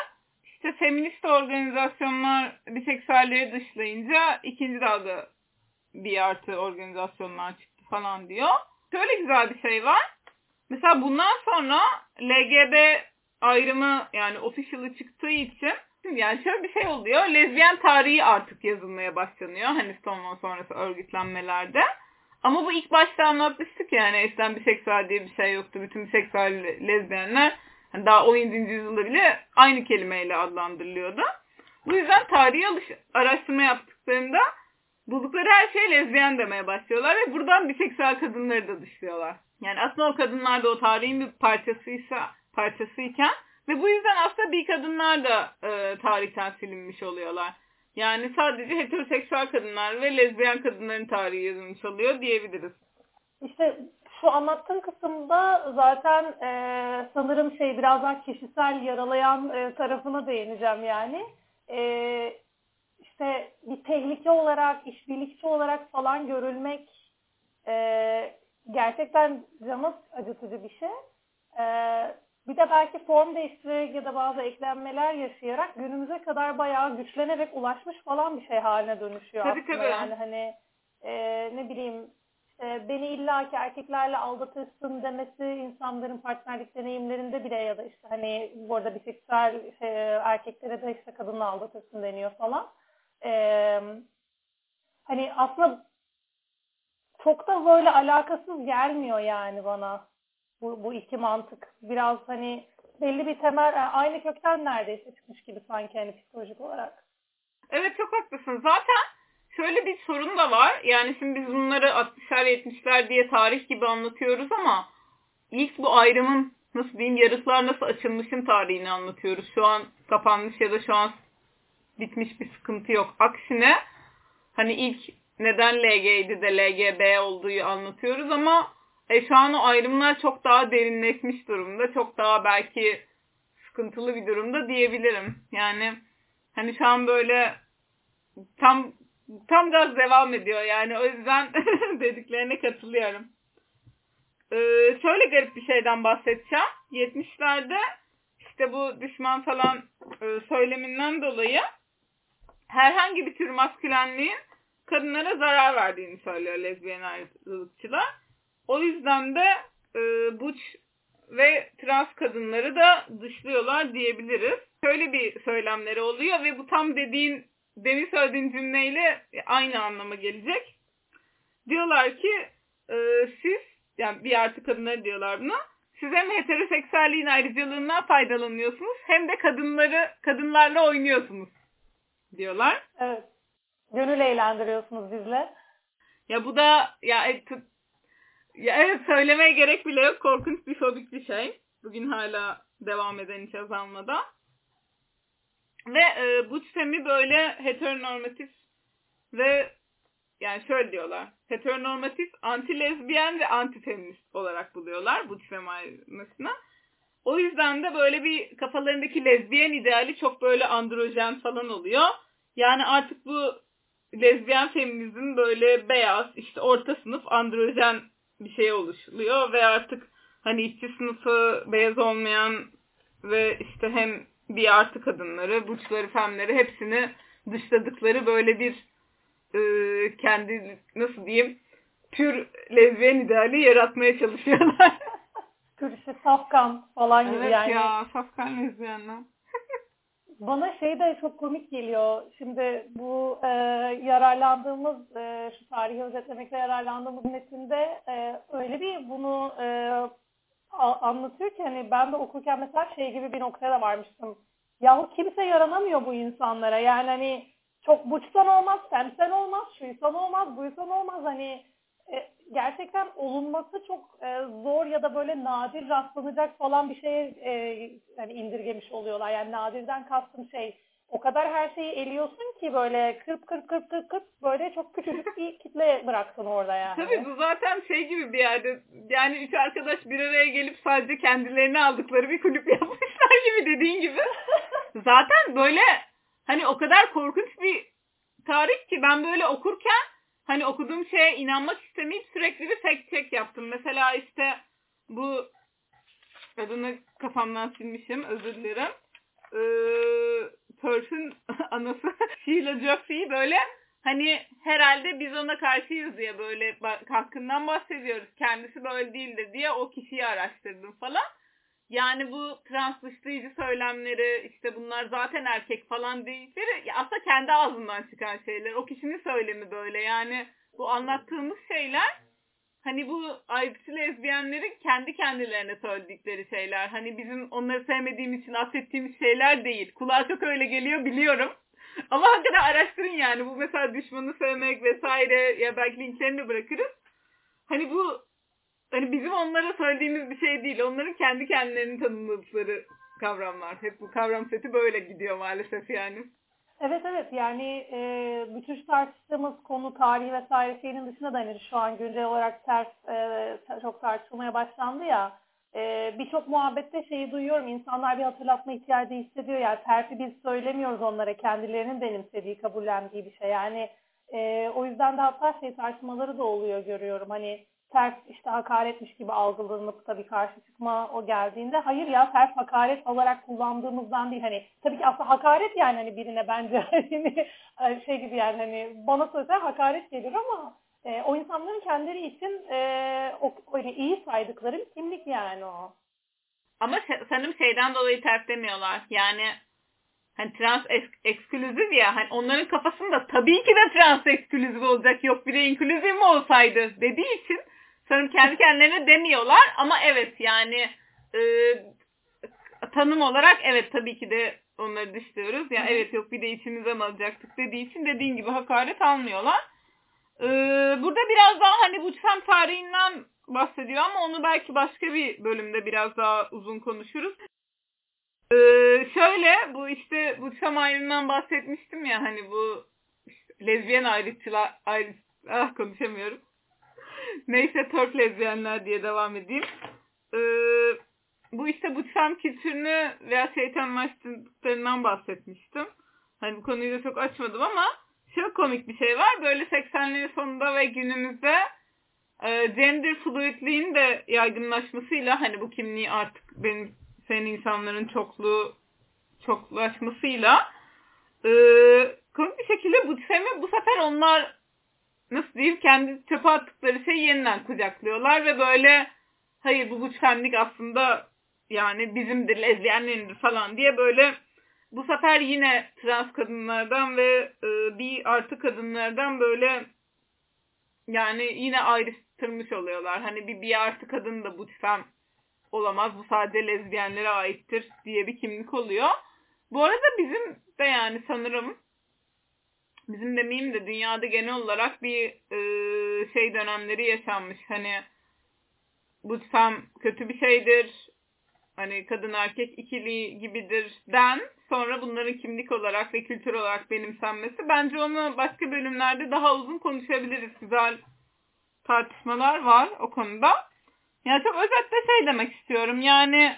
işte feminist organizasyonlar biseksüelleri dışlayınca ikinci dalga bir artı organizasyonlar çıktı falan diyor. Şöyle güzel bir şey var. Mesela bundan sonra LGB ayrımı yani official'ı çıktığı için yani şöyle bir şey oluyor. Lezbiyen tarihi artık yazılmaya başlanıyor. Hani Stonewall sonrası örgütlenmelerde. Ama bu ilk başta anlatmıştık yani eskiden biseksüel diye bir şey yoktu. Bütün biseksüel lezbiyenler hani daha 17. yüzyılda bile aynı kelimeyle adlandırılıyordu. Bu yüzden tarihi alış araştırma yaptıklarında buldukları her şeye lezbiyen demeye başlıyorlar ve buradan biseksüel kadınları da dışlıyorlar. Yani aslında o kadınlar da o tarihin bir parçasıysa parçasıyken ve bu yüzden aslında bir kadınlar da e, tarihten silinmiş oluyorlar. Yani sadece heteroseksüel kadınlar ve lezbiyen kadınların tarihi yazılmış oluyor diyebiliriz.
İşte şu anlattığın kısımda zaten e, sanırım şey biraz daha kişisel yaralayan e, tarafına değineceğim yani. E, işte bir tehlike olarak, işbirlikçi olarak falan görülmek e, gerçekten canı acıtıcı bir şey. E, bir de belki form değiştirerek ya da bazı eklenmeler yaşayarak günümüze kadar bayağı güçlenerek ulaşmış falan bir şey haline dönüşüyor
Tabii,
aslında.
tabii.
Yani hani e, ne bileyim e, beni illaki erkeklerle aldatırsın demesi insanların partnerlik deneyimlerinde bile ya da işte hani bu arada biseksüel şey, erkeklere de işte kadınla aldatırsın deniyor falan. E, hani aslında çok da böyle alakasız gelmiyor yani bana bu, bu iki mantık. Biraz hani belli bir temel yani aynı kökten neredeyse çıkmış gibi sanki hani psikolojik olarak.
Evet çok haklısın. Zaten şöyle bir sorun da var. Yani şimdi biz bunları 60'lar 70'ler diye tarih gibi anlatıyoruz ama ilk bu ayrımın nasıl diyeyim yarıklar nasıl açılmışın tarihini anlatıyoruz. Şu an kapanmış ya da şu an bitmiş bir sıkıntı yok. Aksine hani ilk neden LG'ydi de LGB olduğu anlatıyoruz ama e, şu an o ayrımlar çok daha derinleşmiş durumda. Çok daha belki sıkıntılı bir durumda diyebilirim. Yani hani şu an böyle tam tam gaz devam ediyor yani o yüzden [LAUGHS] dediklerine katılıyorum. Ee, şöyle garip bir şeyden bahsedeceğim. 70'lerde işte bu düşman falan e, söyleminden dolayı herhangi bir tür maskülenliğin kadınlara zarar verdiğini söylüyor lezbiyen ayrılıkçılar. O yüzden de e, Butch ve trans kadınları da dışlıyorlar diyebiliriz. Şöyle bir söylemleri oluyor ve bu tam dediğin demin söylediğin cümleyle aynı anlama gelecek. Diyorlar ki e, siz yani bir artı kadınları diyorlar buna. Siz hem heteroseksüelliğin ayrıcalığından faydalanıyorsunuz hem de kadınları kadınlarla oynuyorsunuz diyorlar.
Evet. Gönül eğlendiriyorsunuz bizle.
Ya bu da ya, e, ya evet söylemeye gerek bile yok. Korkunç bir fobik bir şey. Bugün hala devam eden hiç azalmadan. Ve e, bu sistemi böyle heteronormatif ve yani şöyle diyorlar. Heteronormatif, anti-lezbiyen ve anti-feminist olarak buluyorlar bu sistem ayrılmasına. O yüzden de böyle bir kafalarındaki lezbiyen ideali çok böyle androjen falan oluyor. Yani artık bu lezbiyen feminizm böyle beyaz, işte orta sınıf androjen bir şey oluşuyor ve artık hani işçi sınıfı beyaz olmayan ve işte hem bir artı kadınları, burçları, femleri hepsini dışladıkları böyle bir e, kendi nasıl diyeyim pür lezbiyen ideali yaratmaya çalışıyorlar. [LAUGHS]
Pür işte safkan falan gibi
evet
yani.
Evet ya safkan lezbiyenler. [LAUGHS]
Bana şey de çok komik geliyor. Şimdi bu e, yararlandığımız, e, şu tarihi özetlemekte yararlandığımız metinde e, öyle bir bunu e, anlatıyor ki hani ben de okurken mesela şey gibi bir noktaya da varmıştım. Yahu kimse yaranamıyor bu insanlara. Yani hani çok buçsan olmaz, semsen olmaz, şuysan olmaz, buysan olmaz. Hani e, gerçekten olunması çok e, zor ya da böyle nadir rastlanacak falan bir şeye e, yani indirgemiş oluyorlar. Yani nadirden kastım şey o kadar her şeyi eliyorsun ki böyle kırp kırp kırp kırp kırp böyle çok küçücük bir [LAUGHS] kitle bıraksın orada yani.
Tabii bu zaten şey gibi bir yerde yani üç arkadaş bir araya gelip sadece kendilerini aldıkları bir kulüp [LAUGHS] yapmışlar gibi dediğin gibi. [LAUGHS] zaten böyle hani o kadar korkunç bir tarih ki ben böyle okurken hani okuduğum şeye inanmak istemeyip sürekli bir fact check yaptım. Mesela işte bu adını kafamdan silmişim özür dilerim. Ee, Perth'ün [LAUGHS] anası Sheila Jeffrey böyle hani herhalde biz ona karşıyız diye böyle hakkından bahsediyoruz. Kendisi böyle değildir diye o kişiyi araştırdım falan. Yani bu trans dışlayıcı söylemleri işte bunlar zaten erkek falan değilleri aslında kendi ağzından çıkan şeyler. O kişinin söylemi böyle yani bu anlattığımız şeyler hani bu ayrıcı lezbiyenlerin kendi kendilerine söyledikleri şeyler. Hani bizim onları sevmediğimiz için affettiğimiz şeyler değil. Kulağa çok öyle geliyor biliyorum. [LAUGHS] Ama hakikaten araştırın yani. Bu mesela düşmanı sevmek vesaire ya belki linklerini de bırakırız. Hani bu hani bizim onlara söylediğimiz bir şey değil. Onların kendi kendilerini tanımladıkları kavramlar. Hep bu kavram seti böyle gidiyor maalesef yani.
Evet evet. Yani e, bütün tartıştığımız konu tarihi vesaire şeyinin dışında da hani şu an güncel olarak ters e, çok tartışılmaya başlandı ya e, birçok muhabbette şeyi duyuyorum. İnsanlar bir hatırlatma ihtiyacı hissediyor. Yani terfi biz söylemiyoruz onlara kendilerinin benimsediği kabullendiği bir şey. Yani e, o yüzden de hatta şey tartışmaları da oluyor görüyorum. Hani ters işte hakaretmiş gibi algılanıp tabii karşı çıkma o geldiğinde hayır ya ters hakaret olarak kullandığımızdan değil hani tabii ki aslında hakaret yani hani birine bence [LAUGHS] hani şey gibi yani hani bana söylese hakaret gelir ama e, o insanların kendileri için e, o, öyle iyi saydıkları bir kimlik yani o.
Ama sanırım şeyden dolayı ters demiyorlar. Yani hani trans ekskluzif ya hani onların kafasında tabii ki de trans ekskluzif olacak yok bir de inkluzif mi olsaydı dediği için Sanırım kendi kendilerine demiyorlar ama evet yani e, tanım olarak evet tabii ki de onları dışlıyoruz. Yani evet yok bir de içimizden alacaktık dediği için dediğin gibi hakaret almıyorlar. Ee, burada biraz daha hani bu çem tarihinden bahsediyor ama onu belki başka bir bölümde biraz daha uzun konuşuruz. Ee, şöyle bu işte bu çam ayrımından bahsetmiştim ya hani bu işte, lezbiyen ayrıtçılar ayrı, ah konuşamıyorum. Neyse törf lezbiyenler diye devam edeyim. Ee, bu işte bu fem kültürünü veya şeytanlaştırdıklarından bahsetmiştim. Hani bu konuyu da çok açmadım ama çok komik bir şey var. Böyle 80'lerin sonunda ve günümüzde e, gender fluidliğin de yaygınlaşmasıyla hani bu kimliği artık benim senin insanların çokluğu çoklaşmasıyla e, komik bir şekilde bu femi bu sefer onlar nasıl diyeyim kendi çöpe attıkları şeyi yeniden kucaklıyorlar ve böyle hayır bu buçfemlik aslında yani bizimdir, lezbiyenlerindir falan diye böyle bu sefer yine trans kadınlardan ve e, bir artı kadınlardan böyle yani yine ayrıştırmış oluyorlar. Hani bir bir artı kadın da buçfem olamaz. Bu sadece lezbiyenlere aittir diye bir kimlik oluyor. Bu arada bizim de yani sanırım bizim demeyeyim de dünyada genel olarak bir e, şey dönemleri yaşanmış. Hani buçfem kötü bir şeydir. Hani kadın erkek ikili gibidir den sonra bunların kimlik olarak ve kültür olarak benimsenmesi. Bence onu başka bölümlerde daha uzun konuşabiliriz. Güzel tartışmalar var o konuda. Yani çok özetle şey demek istiyorum. Yani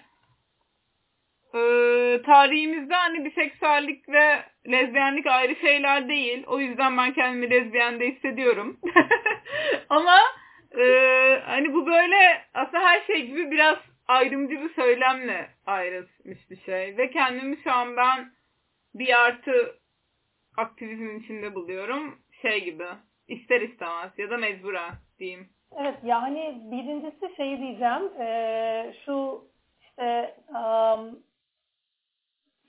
e, tarihimizde hani biseksüellik ve lezbiyenlik ayrı şeyler değil. O yüzden ben kendimi lezbiyen de hissediyorum. [LAUGHS] Ama e, hani bu böyle aslında her şey gibi biraz ayrımcı bir söylemle ayrılmış bir şey. Ve kendimi şu an ben bir artı aktivizmin içinde buluyorum. Şey gibi ister istemez ya da mecburen diyeyim.
Evet yani birincisi şey diyeceğim. E, şu işte um,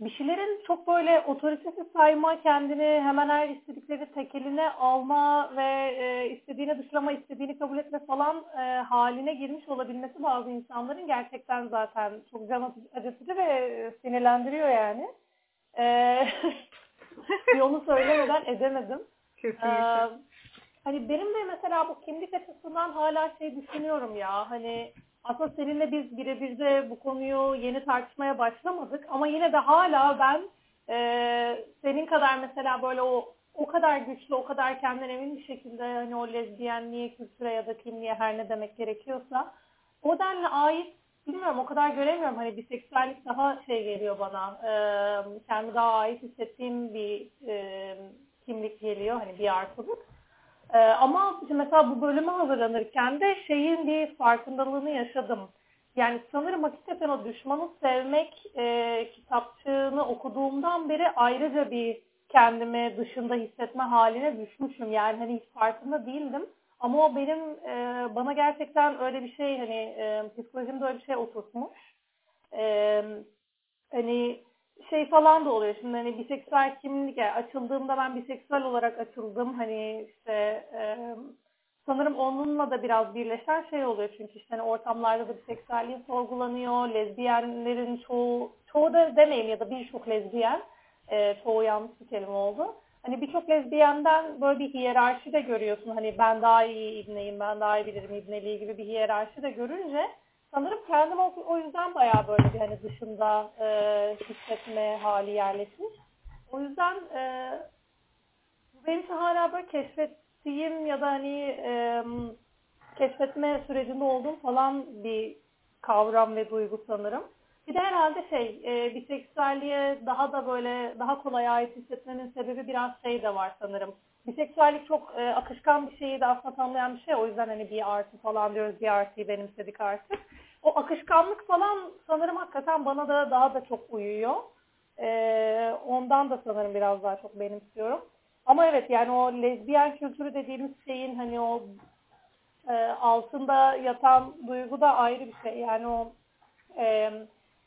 bir şeylerin çok böyle otoritesi sayma, kendini hemen her istedikleri tekeline alma ve e, istediğini dışlama, istediğini kabul etme falan e, haline girmiş olabilmesi bazı insanların gerçekten zaten çok can acıtıcı ve sinirlendiriyor yani. E, [LAUGHS] onu söylemeden edemedim.
Kesinlikle.
Ee, hani benim de mesela bu kimlik açısından hala şey düşünüyorum ya hani aslında seninle biz birebir de bu konuyu yeni tartışmaya başlamadık ama yine de hala ben e, senin kadar mesela böyle o o kadar güçlü, o kadar kendinden emin bir şekilde hani o lezbiyenliğe, kültüre ya da kimliğe her ne demek gerekiyorsa o denli ait bilmiyorum o kadar göremiyorum. Hani biseksüellik daha şey geliyor bana. E, kendi daha ait hissettiğim bir e, kimlik geliyor. Hani bir artılık. Ee, ama mesela bu bölüme hazırlanırken de şeyin bir farkındalığını yaşadım. Yani sanırım hakikaten o düşmanı sevmek e, kitapçığını okuduğumdan beri ayrıca bir kendimi dışında hissetme haline düşmüşüm. Yani hani hiç farkında değildim. Ama o benim e, bana gerçekten öyle bir şey hani e, psikolojimde öyle bir şey oturtmuş. E, hani şey falan da oluyor. Şimdi hani biseksüel kimlik yani açıldığımda ben biseksüel olarak açıldım. Hani işte e, sanırım onunla da biraz birleşen şey oluyor. Çünkü işte hani ortamlarda da biseksüelliğin sorgulanıyor. Lezbiyenlerin çoğu çoğu da demeyeyim ya da birçok lezbiyen e, çoğu yanlış bir kelime oldu. Hani birçok lezbiyenden böyle bir hiyerarşi de görüyorsun. Hani ben daha iyi ibneyim ben daha iyi bilirim ibneliği gibi bir hiyerarşi de görünce sanırım kendim o, o yüzden bayağı böyle bir hani dışında e, hissetme hali yerleşmiş. O yüzden e, benim hala böyle keşfettiğim ya da hani e, keşfetme sürecinde olduğum falan bir kavram ve duygu sanırım. Bir de herhalde şey, e, biseksüelliğe daha da böyle daha kolay ait hissetmenin sebebi biraz şey de var sanırım. Biseksüellik çok e, akışkan bir şeyi de aslında tanımlayan bir şey. O yüzden hani bir artı falan diyoruz, bir artıyı benimsedik artık o akışkanlık falan sanırım hakikaten bana da daha da çok uyuyor. Ee, ondan da sanırım biraz daha çok benimsiyorum. Ama evet yani o lezbiyen kültürü dediğimiz şeyin hani o e, altında yatan duygu da ayrı bir şey. Yani o e,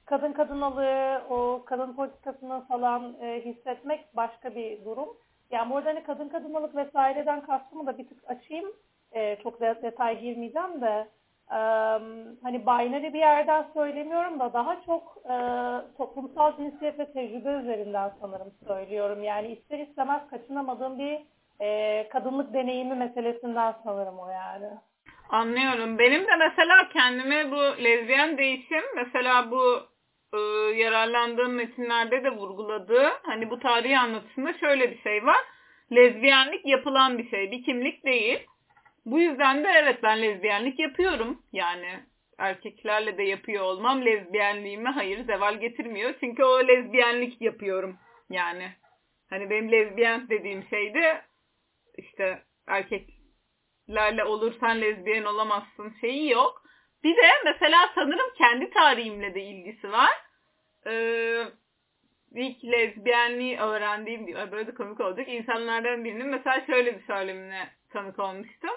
kadın kadınalığı, o kadın politikasını falan e, hissetmek başka bir durum. Yani burada hani kadın kadınalık vesaireden kastımı da bir tık açayım. E, çok detay girmeyeceğim de hani binary bir yerden söylemiyorum da daha çok e, toplumsal cinsiyet ve tecrübe üzerinden sanırım söylüyorum. Yani ister istemez kaçınamadığım bir e, kadınlık deneyimi meselesinden sanırım o yani.
Anlıyorum. Benim de mesela kendime bu lezbiyen değişim mesela bu e, yararlandığım metinlerde de vurguladığı hani bu tarihi anlatısında şöyle bir şey var. Lezbiyenlik yapılan bir şey. Bir kimlik değil. Bu yüzden de evet ben lezbiyenlik yapıyorum. Yani erkeklerle de yapıyor olmam lezbiyenliğime hayır zeval getirmiyor. Çünkü o lezbiyenlik yapıyorum yani. Hani benim lezbiyen dediğim şey de işte erkeklerle olursan lezbiyen olamazsın şeyi yok. Bir de mesela sanırım kendi tarihimle de ilgisi var. Ee, ilk lezbiyenliği öğrendiğim, böyle de komik olacak insanlardan birinin mesela şöyle bir söylemine tanık olmuştum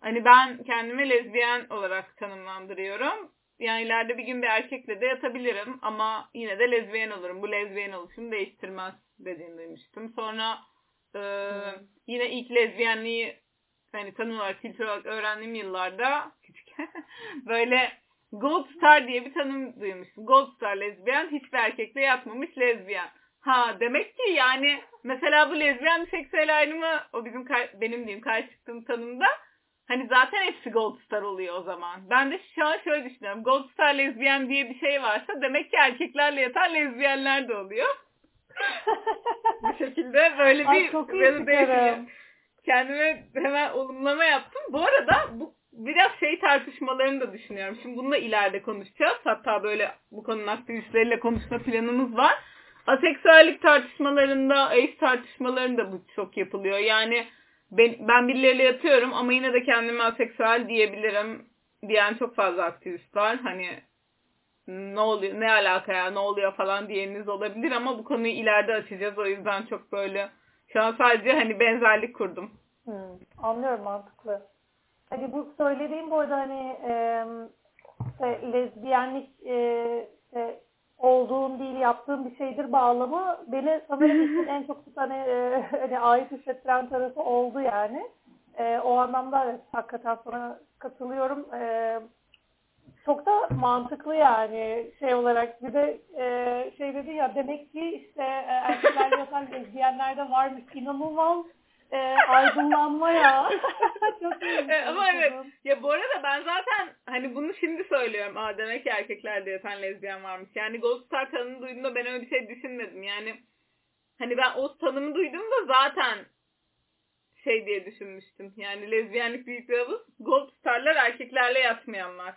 Hani ben kendimi lezbiyen olarak tanımlandırıyorum. Yani ileride bir gün bir erkekle de yatabilirim ama yine de lezbiyen olurum. Bu lezbiyen oluşumu değiştirmez dediğini duymuştum. Sonra e, hmm. yine ilk lezbiyenliği hani tanım olarak, kültür olarak öğrendiğim yıllarda [LAUGHS] böyle Gold Star diye bir tanım duymuştum. Gold Star lezbiyen, hiçbir erkekle yatmamış lezbiyen. Ha demek ki yani mesela bu lezbiyen seksüel ayrımı o bizim benim diyeyim karşı çıktığım tanımda hani zaten hepsi Gold Star oluyor o zaman. Ben de şu an şöyle düşünüyorum. Gold Star lezbiyen diye bir şey varsa demek ki erkeklerle yatan lezbiyenler de oluyor. [LAUGHS] bu şekilde böyle bir Ay, çok iyi kendime hemen olumlama yaptım. Bu arada bu biraz şey tartışmalarını da düşünüyorum. Şimdi bunu da ileride konuşacağız. Hatta böyle bu konunun aktivistleriyle konuşma planımız var. Aseksüellik tartışmalarında, ace tartışmalarında bu çok yapılıyor. Yani ben, ben birileriyle yatıyorum ama yine de kendime aseksüel diyebilirim diyen çok fazla aktivist var. Hani ne oluyor, ne alaka ya, ne oluyor falan diyeniniz olabilir ama bu konuyu ileride açacağız. O yüzden çok böyle şu an sadece hani benzerlik kurdum.
Hmm, anlıyorum mantıklı. Hani bu söylediğim bu arada hani e, işte, lezbiyenlik e, işte, olduğum değil yaptığım bir şeydir bağlamı beni sanırım [LAUGHS] en çok hani, e, hani ait hissettiren tarafı oldu yani. E, o anlamda evet, hakikaten sana katılıyorum. E, çok da mantıklı yani şey olarak bir de e, şey dedi ya demek ki işte e, erkekler [LAUGHS] yatan lezbiyenler de varmış inanılmaz e, aydınlanma ya. [LAUGHS] Çok iyi.
E, ama evet. Ya bu arada ben zaten hani bunu şimdi söylüyorum. Aa demek ki erkeklerde yatan lezbiyen varmış. Yani Gold Star tanımı duyduğumda ben öyle bir şey düşünmedim. Yani hani ben o tanımı duyduğumda zaten şey diye düşünmüştüm. Yani lezbiyenlik büyük bir havuz. Gold Star'lar erkeklerle yatmayanlar.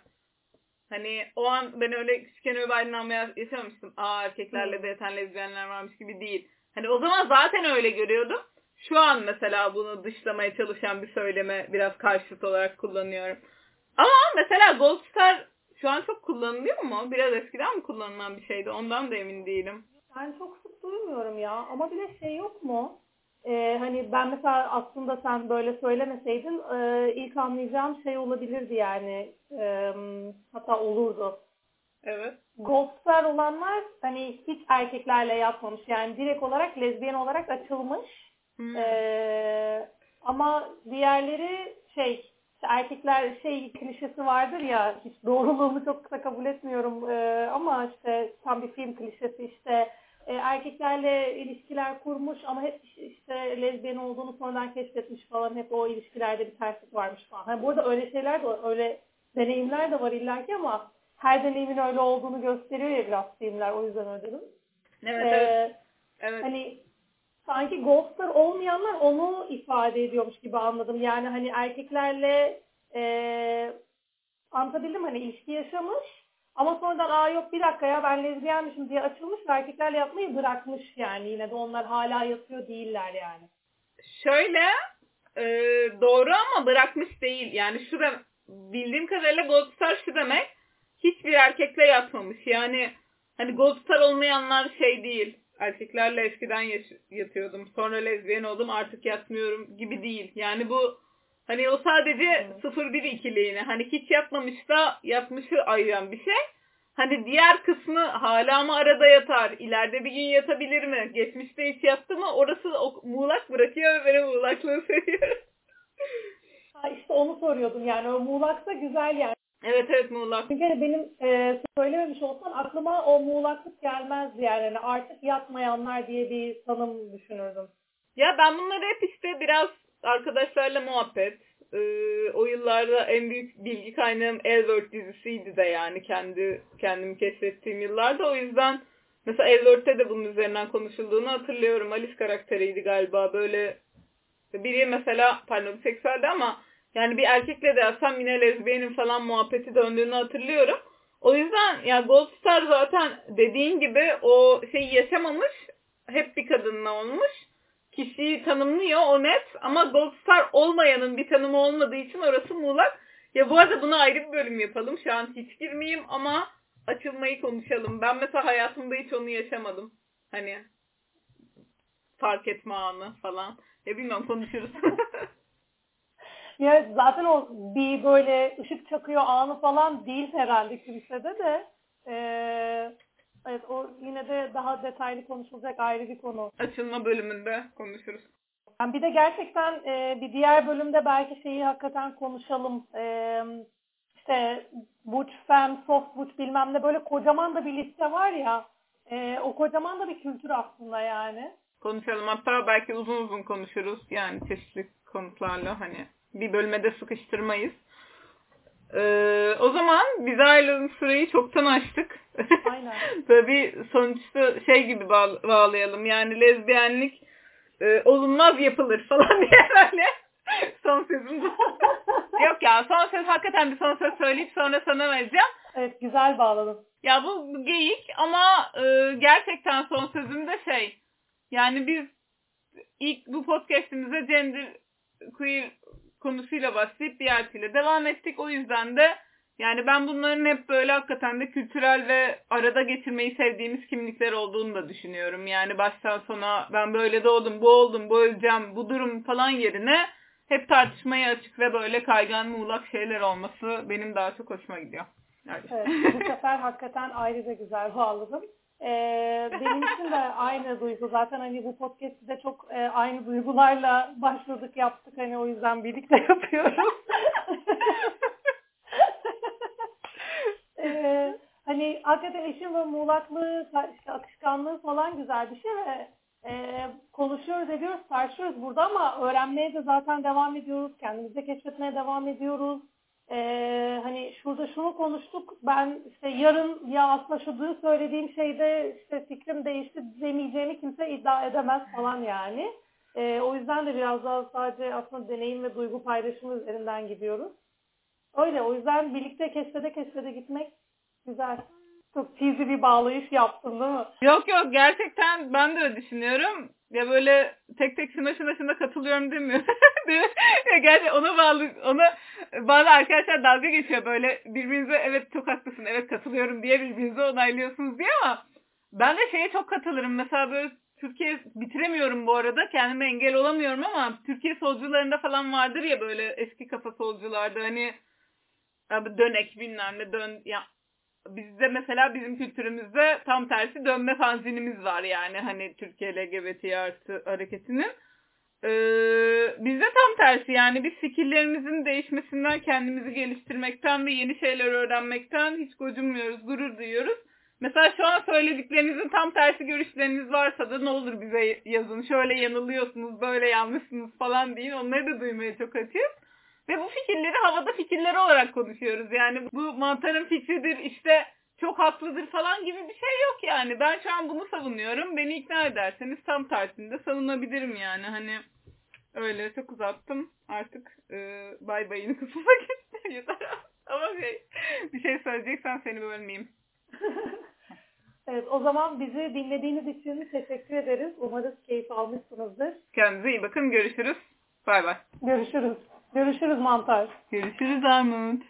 Hani o an ben öyle küçükken öyle bir aydınlanma yaşamamıştım. Aa erkeklerle de yatan lezbiyenler varmış gibi değil. Hani o zaman zaten öyle görüyordum şu an mesela bunu dışlamaya çalışan bir söyleme biraz karşıt olarak kullanıyorum. Ama mesela Gold Star şu an çok kullanılıyor mu? Biraz eskiden mi kullanılan bir şeydi? Ondan da emin değilim.
Ben çok sık duymuyorum ya. Ama bir de şey yok mu? Ee, hani ben mesela aslında sen böyle söylemeseydin e, ilk anlayacağım şey olabilirdi yani. E, hatta olurdu.
Evet.
Gold Star olanlar hani hiç erkeklerle yapmamış. Yani direkt olarak lezbiyen olarak açılmış Hmm. Ee, ama diğerleri şey erkekler şey klişesi vardır ya hiç doğruluğunu çok kısa kabul etmiyorum ee, ama işte tam bir film klişesi işte e, erkeklerle ilişkiler kurmuş ama hep işte lezbiyen olduğunu sonradan keşfetmiş falan hep o ilişkilerde bir terslik varmış falan. Yani burada öyle şeyler de öyle deneyimler de var illaki ama her deneyimin öyle olduğunu gösteriyor ya biraz filmler o yüzden öyle dedim.
Evet, ee, evet. evet.
Hani sanki ghostlar olmayanlar onu ifade ediyormuş gibi anladım. Yani hani erkeklerle e, anlatabildim hani ilişki yaşamış ama sonradan aa yok bir dakika ya ben lezbiyenmişim diye açılmış ve erkeklerle yapmayı bırakmış yani yine de onlar hala yatıyor değiller yani.
Şöyle e, doğru ama bırakmış değil. Yani şu da bildiğim kadarıyla Gold şu demek hiçbir erkekle yatmamış. Yani hani Gold olmayanlar şey değil erkeklerle eskiden yatıyordum. Sonra lezbiyen oldum artık yatmıyorum gibi değil. Yani bu hani o sadece hmm. 0-1 ikiliğini hani hiç yapmamış da yapmışı ayıran bir şey. Hani diğer kısmı hala mı arada yatar? İleride bir gün yatabilir mi? Geçmişte hiç yattı mı? Orası o, muğlak bırakıyor ve ben muğlaklığı seviyorum.
ha işte onu soruyordum yani. O muğlaksa güzel yani.
Evet evet muğlak.
Çünkü benim e, söylememiş olsam aklıma o muğlaklık gelmezdi yani. yani. Artık yatmayanlar diye bir tanım düşünürdüm.
Ya ben bunları hep işte biraz arkadaşlarla muhabbet. Ee, o yıllarda en büyük bilgi kaynağım Elworth dizisiydi de yani kendi kendimi keşfettiğim yıllarda. O yüzden mesela Elworth'te de bunun üzerinden konuşulduğunu hatırlıyorum. Alice karakteriydi galiba böyle biri mesela pardon seksüeldi ama yani bir erkekle de yapsam yine lezbiyenin falan muhabbeti döndüğünü hatırlıyorum. O yüzden ya Gold Star zaten dediğin gibi o şeyi yaşamamış. Hep bir kadınla olmuş. Kişiyi tanımlıyor o net. Ama Gold Star olmayanın bir tanımı olmadığı için orası muğlak. Ya bu arada bunu ayrı bir bölüm yapalım. Şu an hiç girmeyeyim ama açılmayı konuşalım. Ben mesela hayatımda hiç onu yaşamadım. Hani fark etme anı falan. Ya bilmem konuşuruz. [LAUGHS]
Ya zaten o bir böyle ışık çakıyor anı falan değil herhalde kimsede de. Ee, evet o yine de daha detaylı konuşulacak ayrı bir konu.
Açılma bölümünde konuşuruz.
Yani bir de gerçekten e, bir diğer bölümde belki şeyi hakikaten konuşalım. E, işte Butch Fem, Soft Butch bilmem ne böyle kocaman da bir liste var ya. E, o kocaman da bir kültür aslında yani.
Konuşalım. Hatta belki uzun uzun konuşuruz. Yani çeşitli konuklarla hani bir bölmede sıkıştırmayız. Ee, o zaman biz ayrılan süreyi çoktan açtık.
Aynen. [LAUGHS]
Böyle bir sonuçta şey gibi bağ- bağlayalım. Yani lezbiyenlik e, olunmaz yapılır falan [LAUGHS] diye böyle son sözüm. [LAUGHS] Yok ya son söz hakikaten bir son söz söyleyip sonra sana vereceğim.
Evet güzel bağladın.
Ya bu geyik ama e, gerçekten son sözüm de şey. Yani biz ilk bu podcastimize gender queer konusuyla başlayıp diğersiyle devam ettik. O yüzden de yani ben bunların hep böyle hakikaten de kültürel ve arada getirmeyi sevdiğimiz kimlikler olduğunu da düşünüyorum. Yani baştan sona ben böyle doğdum, bu oldum, bu öleceğim, bu durum falan yerine hep tartışmaya açık ve böyle kaygan muğlak şeyler olması benim daha çok hoşuma gidiyor.
Evet, bu sefer hakikaten ayrıca güzel bağladım. Ee, benim için de aynı duygu. Zaten hani bu podcast'i de çok e, aynı duygularla başladık yaptık. Hani o yüzden birlikte [LAUGHS] yapıyoruz. ee, hani hakikaten işin ve muğlaklığı, işte akışkanlığı falan güzel bir şey ve e, konuşuyoruz ediyoruz, tartışıyoruz burada ama öğrenmeye de zaten devam ediyoruz. Kendimizi keşfetmeye devam ediyoruz. Ee, hani şurada şunu konuştuk. Ben işte yarın ya aslında şu söylediğim şeyde işte fikrim değişti demeyeceğimi kimse iddia edemez falan yani. Ee, o yüzden de biraz daha sadece aslında deneyim ve duygu paylaşımı üzerinden gidiyoruz. Öyle o yüzden birlikte keşfede keşfede gitmek güzel. Çok cheesy bir bağlayış yaptın değil mi?
Yok yok gerçekten ben de öyle düşünüyorum. Ya böyle tek tek şuna şuna şuna katılıyorum demiyor. [LAUGHS] Değil mi? ya gerçi ona bağlı, ona bazı arkadaşlar dalga geçiyor böyle birbirinize evet çok haklısın evet katılıyorum diye birbirinize onaylıyorsunuz diye ama ben de şeye çok katılırım. Mesela böyle Türkiye bitiremiyorum bu arada. Kendime engel olamıyorum ama Türkiye solcularında falan vardır ya böyle eski kafa solcularda hani abi dönek bilmem ne dön ya bizde mesela bizim kültürümüzde tam tersi dönme fanzinimiz var yani hani Türkiye LGBT artı hareketinin. Ee, bizde tam tersi yani biz fikirlerimizin değişmesinden kendimizi geliştirmekten ve yeni şeyler öğrenmekten hiç gocunmuyoruz, gurur duyuyoruz. Mesela şu an söylediklerinizin tam tersi görüşleriniz varsa da ne olur bize yazın. Şöyle yanılıyorsunuz, böyle yanlışsınız falan deyin. Onları da duymaya çok açığız. Ve bu fikirleri havada fikirleri olarak konuşuyoruz. Yani bu mantarın fikridir işte çok haklıdır falan gibi bir şey yok yani. Ben şu an bunu savunuyorum. Beni ikna ederseniz tam tersinde savunabilirim yani. Hani öyle çok uzattım. Artık e, bay bayını kısmak [LAUGHS] yeter. Ama şey, bir şey söyleyeceksen seni bölmeyeyim. [LAUGHS]
evet o zaman bizi dinlediğiniz için teşekkür ederiz. Umarız keyif almışsınızdır.
Kendinize iyi bakın. Görüşürüz. Bay bay.
Görüşürüz. Görüşürüz mantar.
Görüşürüz Armut.